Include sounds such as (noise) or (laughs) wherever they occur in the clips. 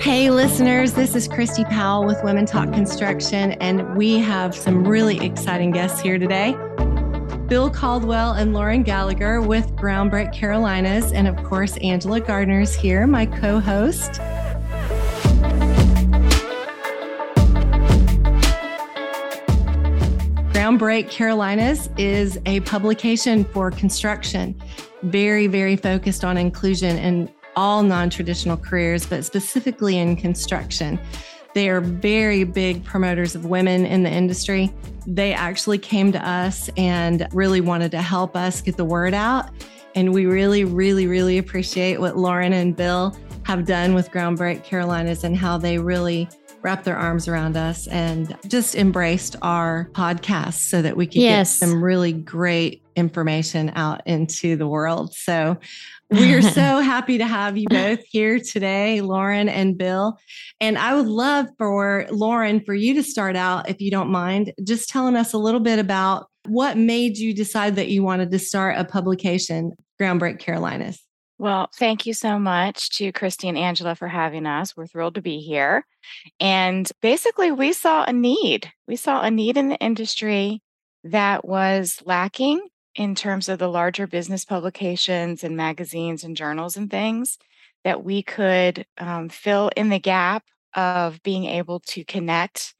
Hey, listeners, this is Christi Powell with Women Talk Construction, and we have some really exciting guests here today. Bill Caldwell and Lauren Gallagher with Groundbreak Carolinas, and of course, Angela Gardner's here, my co host. Groundbreak Carolinas is a publication for construction, very, very focused on inclusion and all non traditional careers, but specifically in construction. They are very big promoters of women in the industry. They actually came to us and really wanted to help us get the word out. And we really, really, really appreciate what Lauren and Bill have done with Groundbreak Carolinas and how they really wrapped their arms around us and just embraced our podcast so that we could yes. get some really great information out into the world. So we're (laughs) so happy to have you both here today, Lauren and Bill. And I would love for Lauren, for you to start out, if you don't mind, just telling us a little bit about what made you decide that you wanted to start a publication, Groundbreak Carolinas. Well, thank you so much to Christi and Angela for having us. We're thrilled to be here. And basically, we saw a need. We saw a need in the industry that was lacking in terms of the larger business publications and magazines and journals and things that we could um, fill in the gap of being able to connect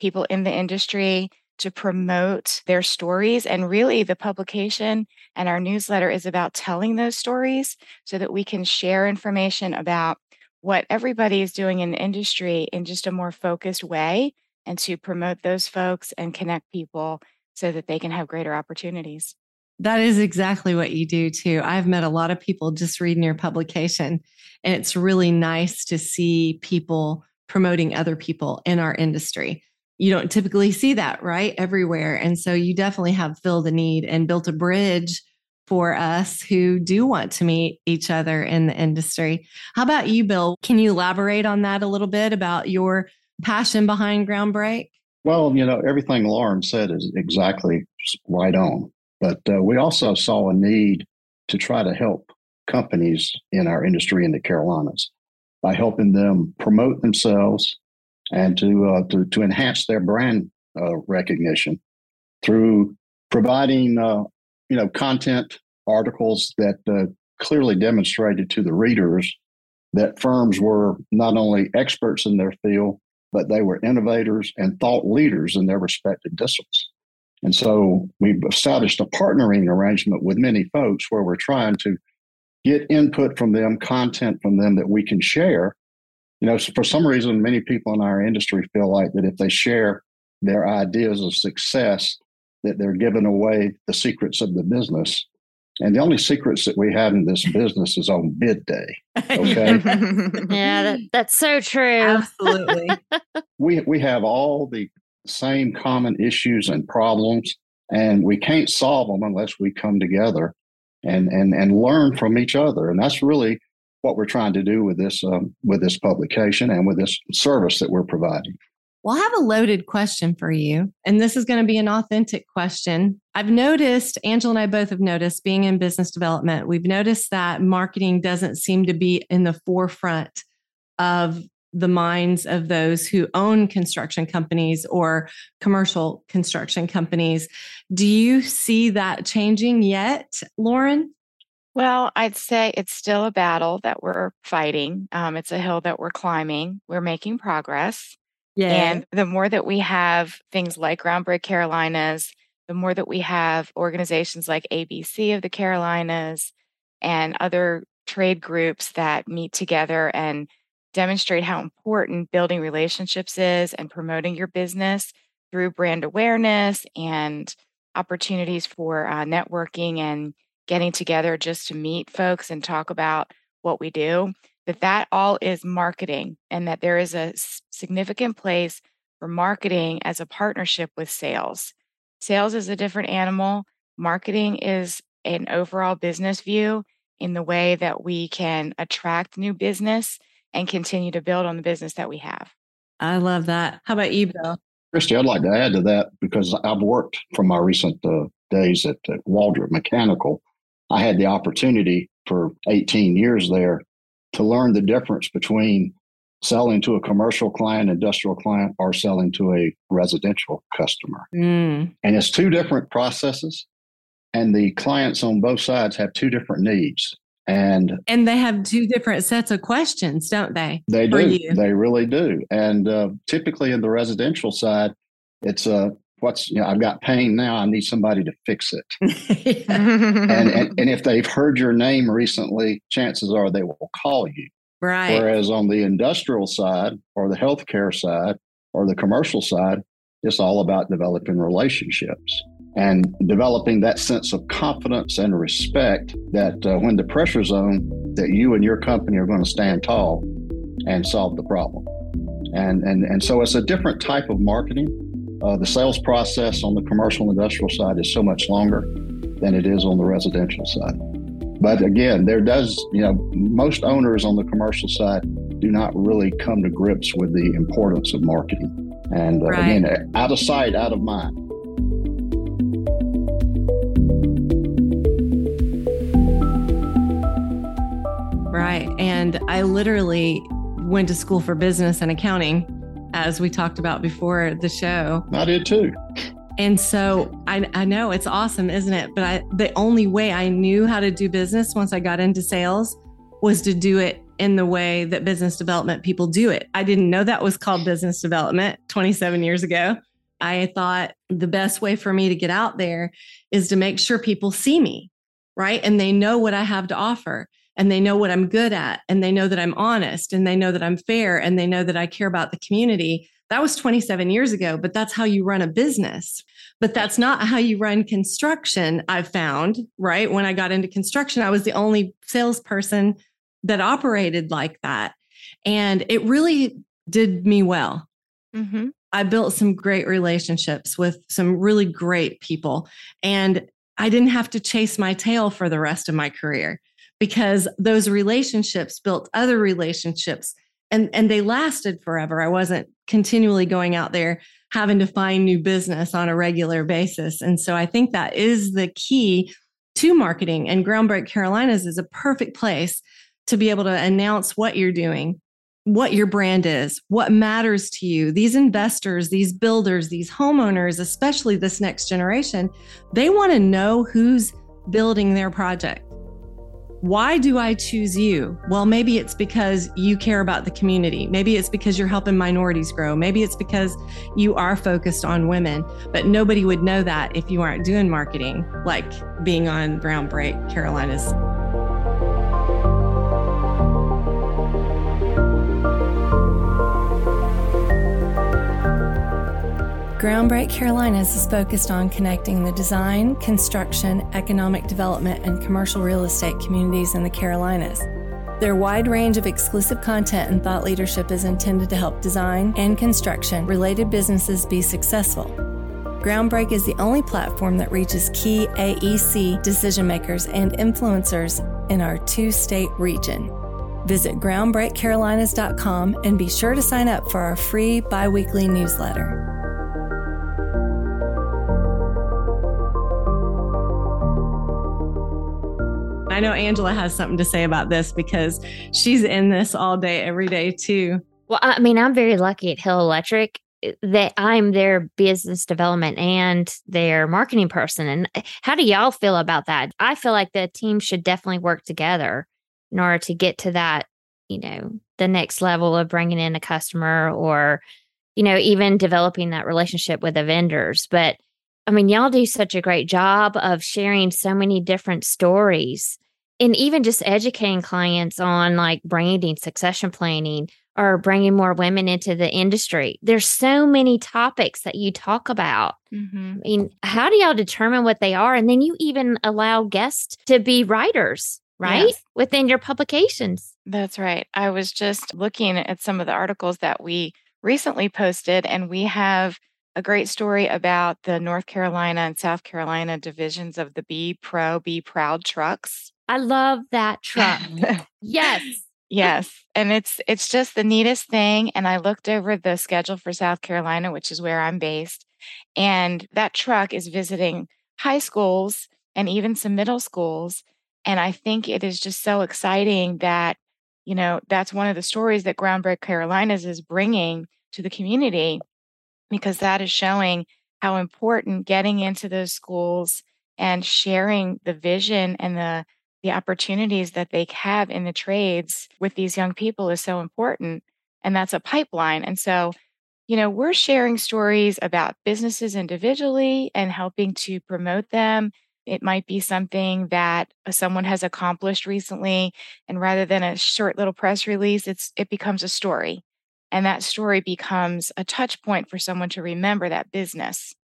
people in the industry to promote their stories. And really, the publication and our newsletter is about telling those stories so that we can share information about what everybody is doing in the industry in just a more focused way and to promote those folks and connect people so that they can have greater opportunities. That is exactly what you do too. I've met a lot of people just reading your publication, and it's really nice to see people promoting other people in our industry. You don't typically see that, right? Everywhere. And so you definitely have filled a need and built a bridge for us who do want to meet each other in the industry. How about you, Bill? Can you elaborate on that a little bit about your passion behind Groundbreak? Well, you know, everything Lauren said is exactly right on. But uh, we also saw a need to try to help companies in our industry in the Carolinas by helping them promote themselves and to uh, to, to enhance their brand uh, recognition through providing uh, you know content articles that uh, clearly demonstrated to the readers that firms were not only experts in their field but they were innovators and thought leaders in their respective disciplines. And so we've established a partnering arrangement with many folks where we're trying to get input from them, content from them that we can share. You know, for some reason, many people in our industry feel like that if they share their ideas of success, that they're giving away the secrets of the business. And the only secrets that we have in this business is on bid day. Okay. (laughs) yeah, that, that's so true. Absolutely. (laughs) we we have all the same common issues and problems, and we can't solve them unless we come together and and and learn from each other. And that's really what we're trying to do with this um, with this publication and with this service that we're providing. Well, I have a loaded question for you, and this is going to be an authentic question. I've noticed, Angela and I both have noticed, being in business development, we've noticed that marketing doesn't seem to be in the forefront of the minds of those who own construction companies or commercial construction companies. Do you see that changing yet, Lauren? Well, I'd say it's still a battle that we're fighting. Um, it's a hill that we're climbing. We're making progress. Yeah. And the more that we have things like Groundbreak Carolinas, the more that we have organizations like ABC of the Carolinas and other trade groups that meet together and demonstrate how important building relationships is and promoting your business through brand awareness and opportunities for uh, networking and getting together just to meet folks and talk about what we do that that all is marketing and that there is a significant place for marketing as a partnership with sales. Sales is a different animal. Marketing is an overall business view in the way that we can attract new business and continue to build on the business that we have. I love that. How about you, Bill? Christi, I'd like to add to that because I've worked from my recent uh, days at, at Waldrop Mechanical. I had the opportunity for 18 years there to learn the difference between selling to a commercial client, industrial client, or selling to a residential customer. Mm. And it's two different processes, and the clients on both sides have two different needs. And and they have two different sets of questions, don't they? They do. They really do. And uh, typically in the residential side, it's a uh, what's you know I've got pain now. I need somebody to fix it. (laughs) and, and and if they've heard your name recently, chances are they will call you. Right. Whereas on the industrial side or the healthcare side or the commercial side, it's all about developing relationships and developing that sense of confidence and respect that uh, when the pressure's on, that you and your company are going to stand tall and solve the problem. And, and, and so it's a different type of marketing. Uh, the sales process on the commercial and industrial side is so much longer than it is on the residential side. But again, there does, you know, most owners on the commercial side do not really come to grips with the importance of marketing. And uh, right. again, out of sight, out of mind. Right. And I literally went to school for business and accounting, as we talked about before the show. I did too. And so I, I know it's awesome, isn't it? But I, the only way I knew how to do business once I got into sales was to do it in the way that business development people do it. I didn't know that was called business development 27 years ago. I thought the best way for me to get out there is to make sure people see me, right? And they know what I have to offer and they know what I'm good at and they know that I'm honest and they know that I'm fair and they know that I care about the community. That was 27 years ago, but that's how you run a business. But that's not how you run construction, I've found, right? When I got into construction, I was the only salesperson that operated like that. And it really did me well. Mm-hmm. I built some great relationships with some really great people. And I didn't have to chase my tail for the rest of my career because those relationships built other relationships and and they lasted forever. I wasn't continually going out there having to find new business on a regular basis. And so I think that is the key to marketing and Groundbreak Carolinas is a perfect place to be able to announce what you're doing, what your brand is, what matters to you. These investors, these builders, these homeowners, especially this next generation, they want to know who's building their project. Why do I choose you? Well, maybe it's because you care about the community. Maybe it's because you're helping minorities grow. Maybe it's because you are focused on women, but nobody would know that if you aren't doing marketing, like being on Groundbreak Carolinas. Groundbreak Carolinas is focused on connecting the design, construction, economic development, and commercial real estate communities in the Carolinas. Their wide range of exclusive content and thought leadership is intended to help design and construction related businesses be successful. Groundbreak is the only platform that reaches key AEC decision makers and influencers in our two state region. Visit groundbreakcarolinas.com and be sure to sign up for our free bi weekly newsletter. I know Angela has something to say about this because she's in this all day, every day too. Well, I mean, I'm very lucky at Hill Electric eh, that I'm their business development and their marketing person. And eh, how do y'all feel about that? I feel like the team should definitely work together in order to get to that, you know, the next level of bringing in a customer or, you know, even developing that relationship with the vendors. But I mean, y'all do such a great job of sharing so many different stories and even just educating clients on like branding, succession planning, or bringing more women into the industry. There's so many topics that you talk about. Mm-hmm. I mean, how do y'all determine what they are? And then you even allow guests to be writers, right? Yes. Within your publications. That's right. I was just looking at some of the articles that we recently posted, and we have a great story about the North Carolina and South Carolina divisions of the Be Pro, Be Proud trucks. I love that truck. (laughs) yes. Yes. And it's it's just the neatest thing. And I looked over the schedule for South Carolina, which is where I'm based. And that truck is visiting high schools and even some middle schools. And I think it is just so exciting that you know, that's one of the stories that Groundbreak Carolinas is bringing to the community because that is showing how important getting into those schools and sharing the vision and the the opportunities that they have in the trades with these young people is so important and that's a pipeline and so you know we're sharing stories about businesses individually and helping to promote them. It might be something that uh, someone has accomplished recently and rather than a short little press release it's it becomes a story and that story becomes a touch point for someone to remember that business.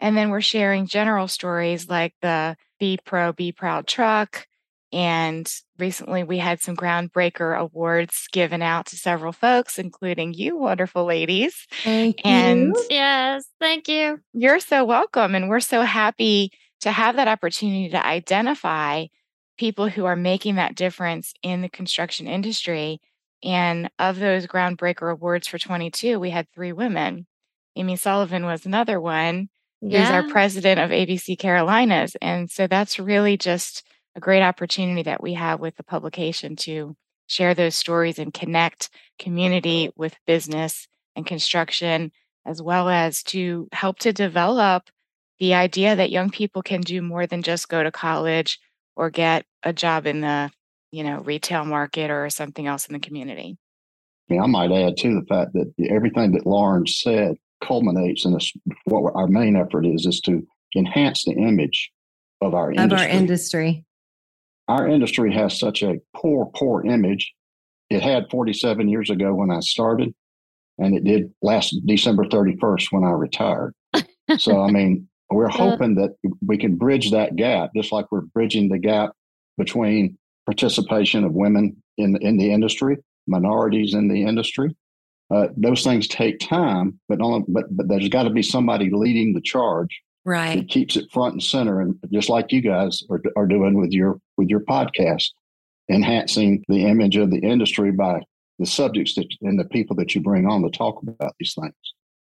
And then we're sharing general stories like the be pro be proud truck and recently we had some groundbreaker awards given out to several folks, including you, wonderful ladies. Thank and you. Yes, thank you. You're so welcome. And we're so happy to have that opportunity to identify people who are making that difference in the construction industry. And of those groundbreaker awards for 22, we had three women. Amy Sullivan was another one, yeah. who's our president of ABC Carolinas. And so that's really just a great opportunity that we have with the publication to share those stories and connect community with business and construction, as well as to help to develop the idea that young people can do more than just go to college or get a job in the you know retail market or something else in the community. Yeah, I might add to the fact that everything that Lauren said culminates in this. What our main effort is is to enhance the image of our of industry. our industry our industry has such a poor, poor image. It had 47 years ago when I started, and it did last December 31st when I retired. so, I mean, we're (laughs) hoping that we can bridge that gap, just like we're bridging the gap between participation of women in, in the industry, minorities in the industry. Uh, those things take time, but, only, but, but there's got to be somebody leading the charge right. It keeps it front and center and just like you guys are, are doing with your with your podcast enhancing the image of the industry by the subjects that and the people that you bring on to talk about these things.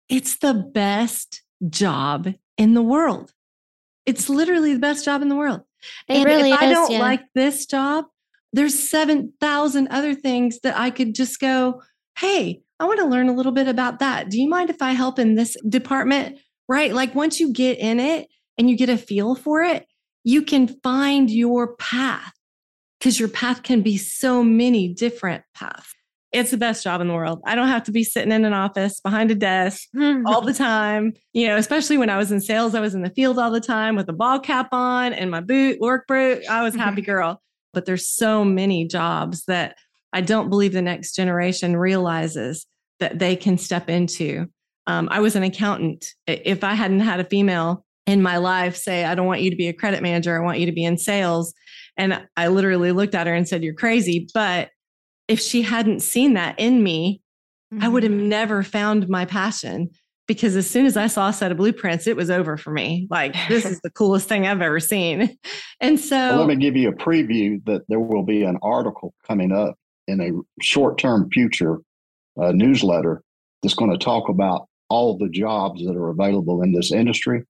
It's the best job in the world. It's literally the best job in the world. It and really if is, i don't yeah. like this job there's 7000 other things that i could just go hey i want to learn a little bit about that. Do you mind if i help in this department right? Like once you get in it and you get a feel for it, you can find your path because your path can be so many different paths. It's the best job in the world. I don't have to be sitting in an office behind a desk hmm. all the time. You know, especially when I was in sales, I was in the field all the time with a ball cap on and my boot, work boot. I was a mm-hmm. happy girl. But there's so many jobs that I don't believe the next generation realizes that they can step into um, I was an accountant. If I hadn't had a female in my life say, I don't want you to be a credit manager, I want you to be in sales. And I literally looked at her and said, You're crazy. But if she hadn't seen that in me, mm-hmm. I would have mm-hmm. never found my passion because as soon as I saw a set of blueprints, it was over for me. Like, this is (laughs) the coolest thing I've ever seen. And so, well, let me give you a preview that there will be an article coming up in a short term future uh, newsletter that's going to talk about all the jobs that are available in this industry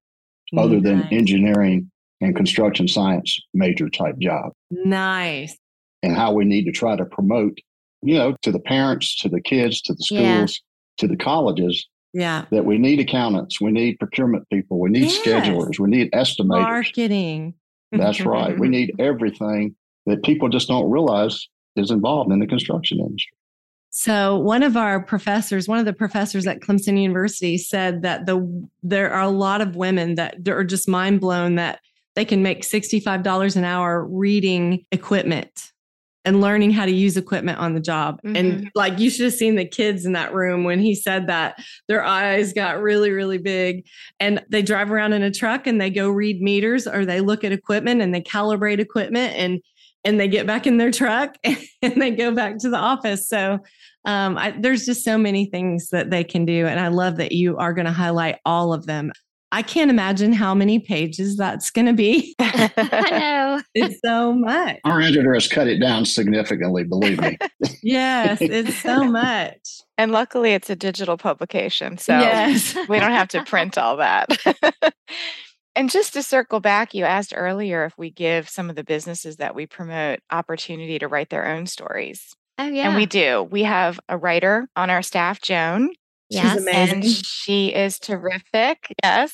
other than engineering and construction science major type job. Nice. And how we need to try to promote, you know, to the parents, to the kids, to the schools, yeah. to the colleges. Yeah. That we need accountants, we need procurement people, we need yes. schedulers, we need estimators. Marketing. That's right. We (laughs) need everything that people just don't realize is involved in the construction industry. So one of our professors, one of the professors at Clemson University said that the there are a lot of women that are just mind blown that they can make $65 an hour reading equipment and learning how to use equipment on the job. Mm-hmm. And like you should have seen the kids in that room when he said that their eyes got really, really big. And they drive around in a truck and they go read meters or they look at equipment and they calibrate equipment and and they get back in their truck (laughs) and they go back to the office. So um, I, there's just so many things that they can do. And I love that you are going to highlight all of them. I can't imagine how many pages that's going to be. (laughs) (laughs) I know. It's so much. Our editor has cut it down significantly, believe me. yes, it's so much. And luckily, it's a digital publication. So yes. we don't have to print all that. And just to circle back, you asked earlier if we give some of the businesses that we promote opportunity to write their own stories. Oh, yeah. And we do. We have a writer on our staff, Joan. Yes. She's amazing. And she is terrific. Yes.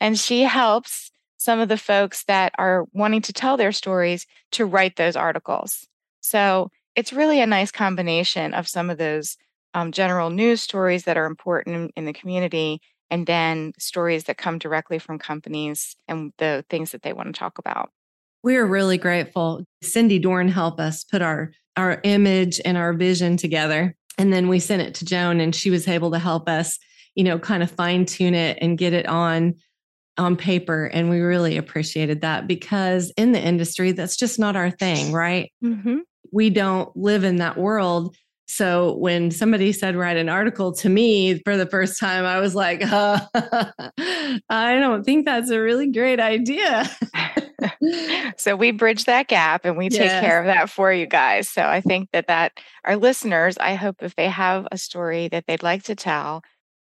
And she helps some of the folks that are wanting to tell their stories to write those articles. So it's really a nice combination of some of those um, general news stories that are important in the community and then stories that come directly from companies and the things that they want to talk about. We are really grateful. Cindy Dorn helped us put our our image and our vision together. And then we sent it to Joan and she was able to help us, you know, kind of fine tune it and get it on on paper and we really appreciated that because in the industry that's just not our thing right mm-hmm. we don't live in that world so when somebody said write an article to me for the first time i was like uh, (laughs) i don't think that's a really great idea (laughs) so we bridge that gap and we take yes. care of that for you guys so i think that that our listeners i hope if they have a story that they'd like to tell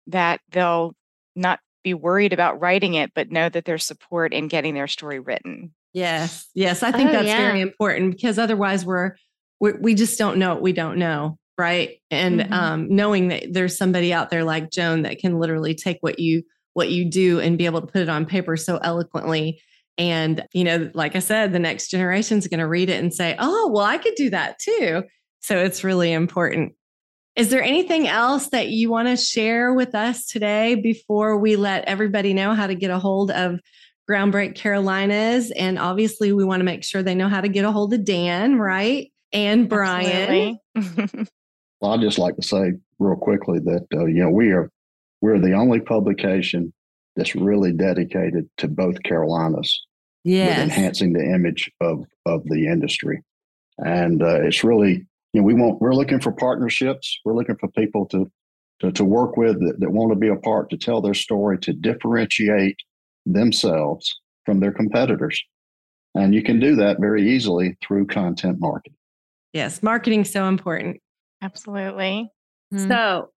that they'll not be worried about writing it, but know that there's support in getting their story written. Yes. Yes. I think oh, that's yeah. very important because otherwise we're, we we just don't know what we don't know. Right. And mm-hmm. um, knowing that there's somebody out there like Joan that can literally take what you, what you do and be able to put it on paper so eloquently. And, you know, like I said, the next generation is going to read it and say, oh, well, I could do that too. So it's really important. Is there anything else that you want to share with us today before we let everybody know how to get a hold of Groundbreak Carolinas? And obviously, we want to make sure they know how to get a hold of Dan, right? And Brian. (laughs) well, I'd just like to say real quickly that uh, you know we are we're the only publication that's really dedicated to both Carolinas. With enhancing the image of of the industry, and uh, it's really you know, we want we're looking for partnerships. We're looking for people to to, to work with that, that want to be a part to tell their story to differentiate themselves from their competitors. And you can do that very easily through content marketing. Yes, marketing so important. Absolutely. Mm-hmm. So,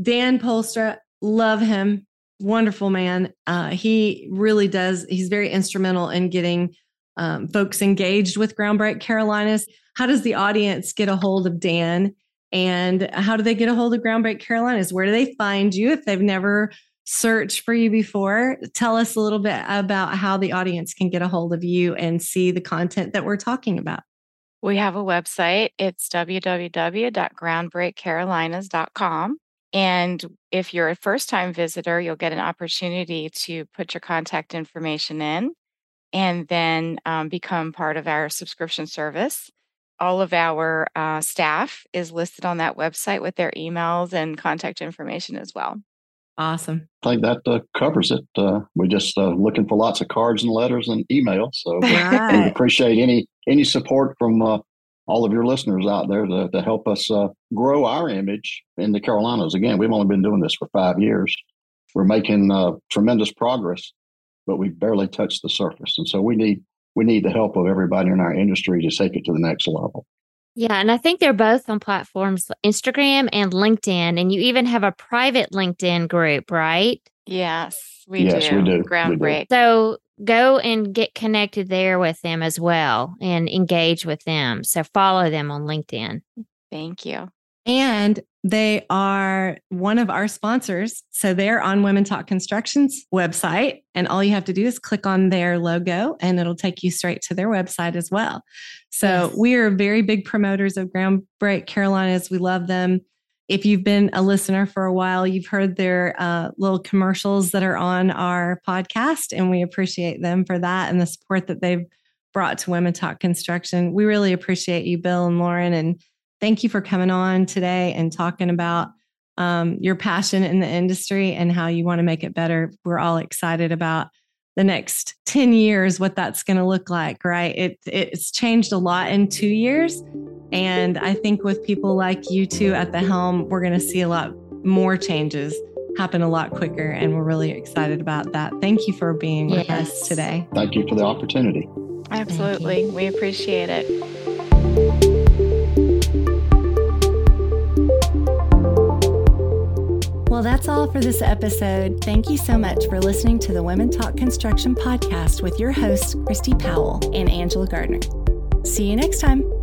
Dan Polstra, love him. Wonderful man. Uh, he really does. He's very instrumental in getting um, folks engaged with Groundbreak Carolinas. How does the audience get a hold of Dan? And how do they get a hold of Groundbreak Carolinas? Where do they find you if they've never searched for you before? Tell us a little bit about how the audience can get a hold of you and see the content that we're talking about. We have a website. It's www.groundbreakcarolinas.com. And if you're a first time visitor, you'll get an opportunity to put your contact information in and then um, become part of our subscription service. All of our uh, staff is listed on that website with their emails and contact information as well. Awesome. I think that uh, covers it. Uh, we're just uh, looking for lots of cards and letters and emails. So (laughs) right. we appreciate any any support from uh, all of your listeners out there to, to help us uh, grow our image in the Carolinas. Again, we've only been doing this for five years. We're making tremendous progress but we barely touched the surface. And so we need we need the help of everybody in our industry to take it to the next level. Yeah, and I think they're both on platforms Instagram and LinkedIn, and you even have a private LinkedIn group, right? Yes, we yes, do. We do. Groundbreak. So go and get connected there with them as well and engage with them. So follow them on LinkedIn. Thank you. And they are one of our sponsors. So they're on Women Talk Construction's website. And all you have to do is click on their logo and it'll take you straight to their website as well. So yes. we are very big promoters of Groundbreak Carolinas. We love them. If you've been a listener for a while, you've heard their uh, little commercials that are on our podcast, and we appreciate them for that and the support that they've brought to Women Talk Construction. We really appreciate you, Bill and Lauren, and thank you for coming on today and talking about um, your passion in the industry and how you want to make it better. We're all excited about the next 10 years, what that's going to look like, right? It, it's changed a lot in two years. And I think with people like you two at the helm, we're going to see a lot more changes happen a lot quicker. And we're really excited about that. Thank you for being yes. with us today. Thank you for the opportunity. Absolutely. We appreciate it. Well, that's all for this episode. Thank you so much for listening to the Women Talk Construction podcast with your hosts, Christi Powell and Angela Gardner. See you next time.